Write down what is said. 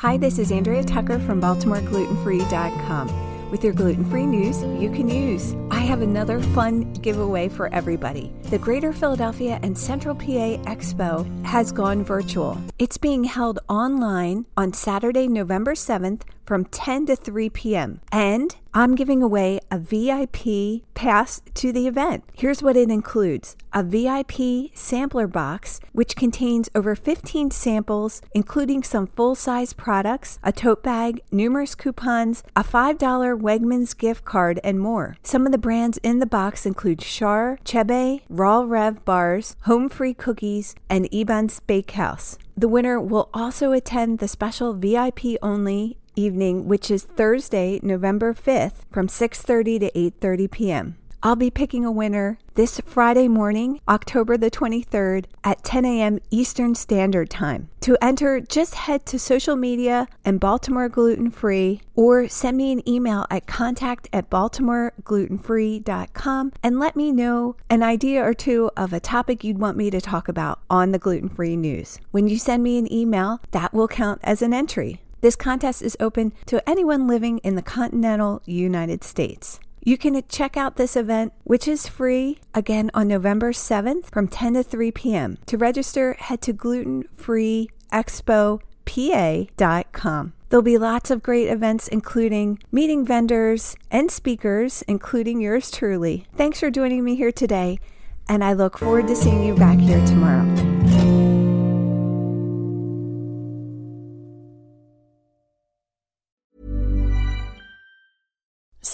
Hi, this is Andrea Tucker from BaltimoreGlutenFree.com. With your gluten free news you can use, I have another fun giveaway for everybody. The Greater Philadelphia and Central PA Expo has gone virtual. It's being held online on Saturday, November 7th from 10 to 3 p.m. And I'm giving away a VIP pass to the event. Here's what it includes a VIP sampler box, which contains over 15 samples, including some full size products, a tote bag, numerous coupons, a $5 Wegmans gift card, and more. Some of the brands in the box include Char, Chebe, Raw Rev bars, Home Free cookies, and Eban's Bakehouse. The winner will also attend the special VIP only evening, which is Thursday, November 5th from 6:30 to 8:30 p.m. I'll be picking a winner this Friday morning, October the 23rd at 10 a.m. Eastern Standard Time. To enter, just head to social media and Baltimore Gluten Free or send me an email at contact at baltimoreglutenfree.com and let me know an idea or two of a topic you'd want me to talk about on the Gluten Free News. When you send me an email, that will count as an entry. This contest is open to anyone living in the continental United States. You can check out this event, which is free, again on November 7th from 10 to 3 p.m. To register, head to glutenfreeexpopa.com. There'll be lots of great events, including meeting vendors and speakers, including yours truly. Thanks for joining me here today, and I look forward to seeing you back here tomorrow.